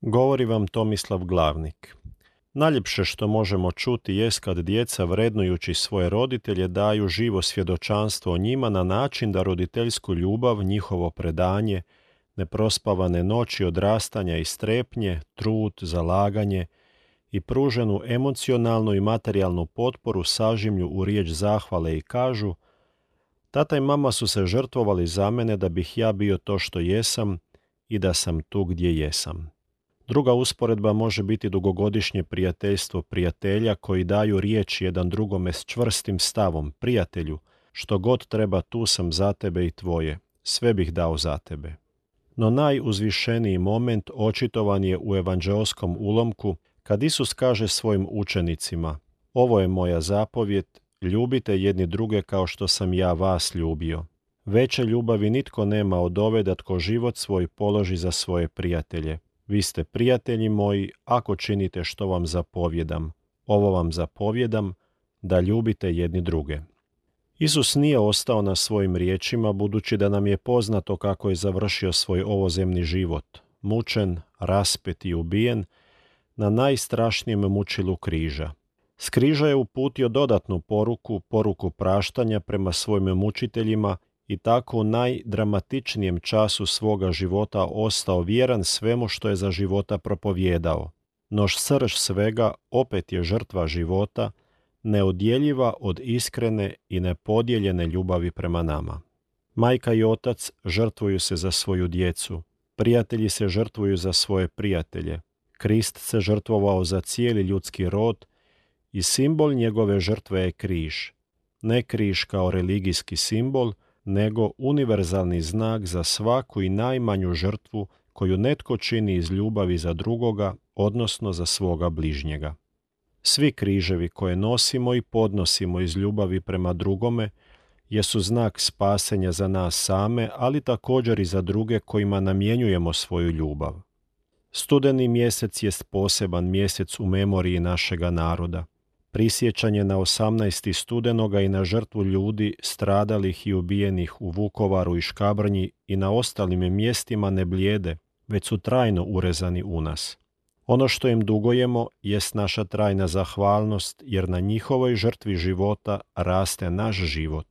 Govori vam Tomislav Glavnik. Najljepše što možemo čuti jest kad djeca vrednujući svoje roditelje daju živo svjedočanstvo o njima na način da roditeljsku ljubav, njihovo predanje, neprospavane noći odrastanja i strepnje, trud, zalaganje i pruženu emocionalnu i materijalnu potporu sažimlju u riječ zahvale i kažu Tata i mama su se žrtvovali za mene da bih ja bio to što jesam i da sam tu gdje jesam. Druga usporedba može biti dugogodišnje prijateljstvo prijatelja koji daju riječ jedan drugome s čvrstim stavom, prijatelju, što god treba tu sam za tebe i tvoje, sve bih dao za tebe. No najuzvišeniji moment očitovan je u evanđeoskom ulomku kad Isus kaže svojim učenicima Ovo je moja zapovjet, ljubite jedni druge kao što sam ja vas ljubio. Veće ljubavi nitko nema od ove da tko život svoj položi za svoje prijatelje. Vi ste prijatelji moji ako činite što vam zapovjedam. Ovo vam zapovjedam da ljubite jedni druge. Isus nije ostao na svojim riječima budući da nam je poznato kako je završio svoj ovozemni život, mučen, raspet i ubijen na najstrašnijem mučilu križa. S križa je uputio dodatnu poruku, poruku praštanja prema svojim mučiteljima i tako u najdramatičnijem času svoga života ostao vjeran svemu što je za života propovjedao. Nož srž svega opet je žrtva života, neodjeljiva od iskrene i nepodijeljene ljubavi prema nama. Majka i otac žrtvuju se za svoju djecu, prijatelji se žrtvuju za svoje prijatelje, Krist se žrtvovao za cijeli ljudski rod i simbol njegove žrtve je križ. Ne križ kao religijski simbol, nego univerzalni znak za svaku i najmanju žrtvu koju netko čini iz ljubavi za drugoga, odnosno za svoga bližnjega. Svi križevi koje nosimo i podnosimo iz ljubavi prema drugome jesu znak spasenja za nas same, ali također i za druge kojima namjenjujemo svoju ljubav. Studeni mjesec jest poseban mjesec u memoriji našega naroda prisjećanje na 18. studenoga i na žrtvu ljudi stradalih i ubijenih u Vukovaru i Škabrnji i na ostalim mjestima ne blijede, već su trajno urezani u nas. Ono što im dugujemo jest naša trajna zahvalnost jer na njihovoj žrtvi života raste naš život.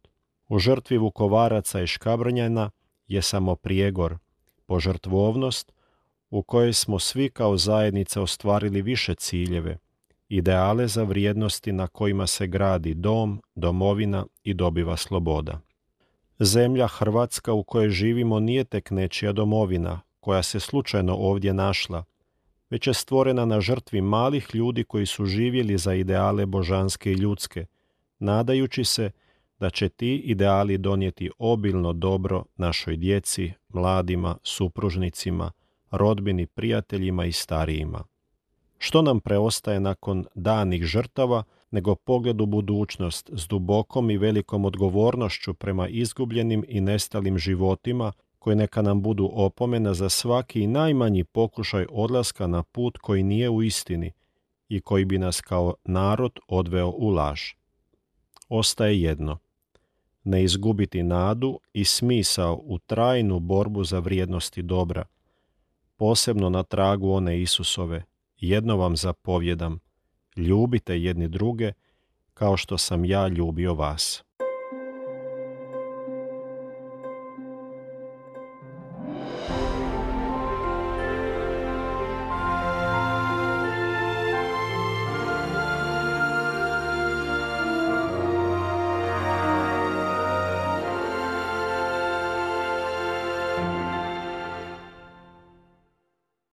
U žrtvi Vukovaraca i Škabrnjana je samo prijegor, požrtvovnost u kojoj smo svi kao zajednica ostvarili više ciljeve – ideale za vrijednosti na kojima se gradi dom, domovina i dobiva sloboda. Zemlja Hrvatska u kojoj živimo nije tek nečija domovina, koja se slučajno ovdje našla, već je stvorena na žrtvi malih ljudi koji su živjeli za ideale božanske i ljudske, nadajući se da će ti ideali donijeti obilno dobro našoj djeci, mladima, supružnicima, rodbini, prijateljima i starijima. Što nam preostaje nakon danih žrtava nego pogled u budućnost s dubokom i velikom odgovornošću prema izgubljenim i nestalim životima koji neka nam budu opomena za svaki najmanji pokušaj odlaska na put koji nije u istini i koji bi nas kao narod odveo u laž. Ostaje jedno. Ne izgubiti nadu i smisao u trajnu borbu za vrijednosti dobra, posebno na tragu one Isusove, jedno vam zapovjedam, ljubite jedni druge kao što sam ja ljubio vas.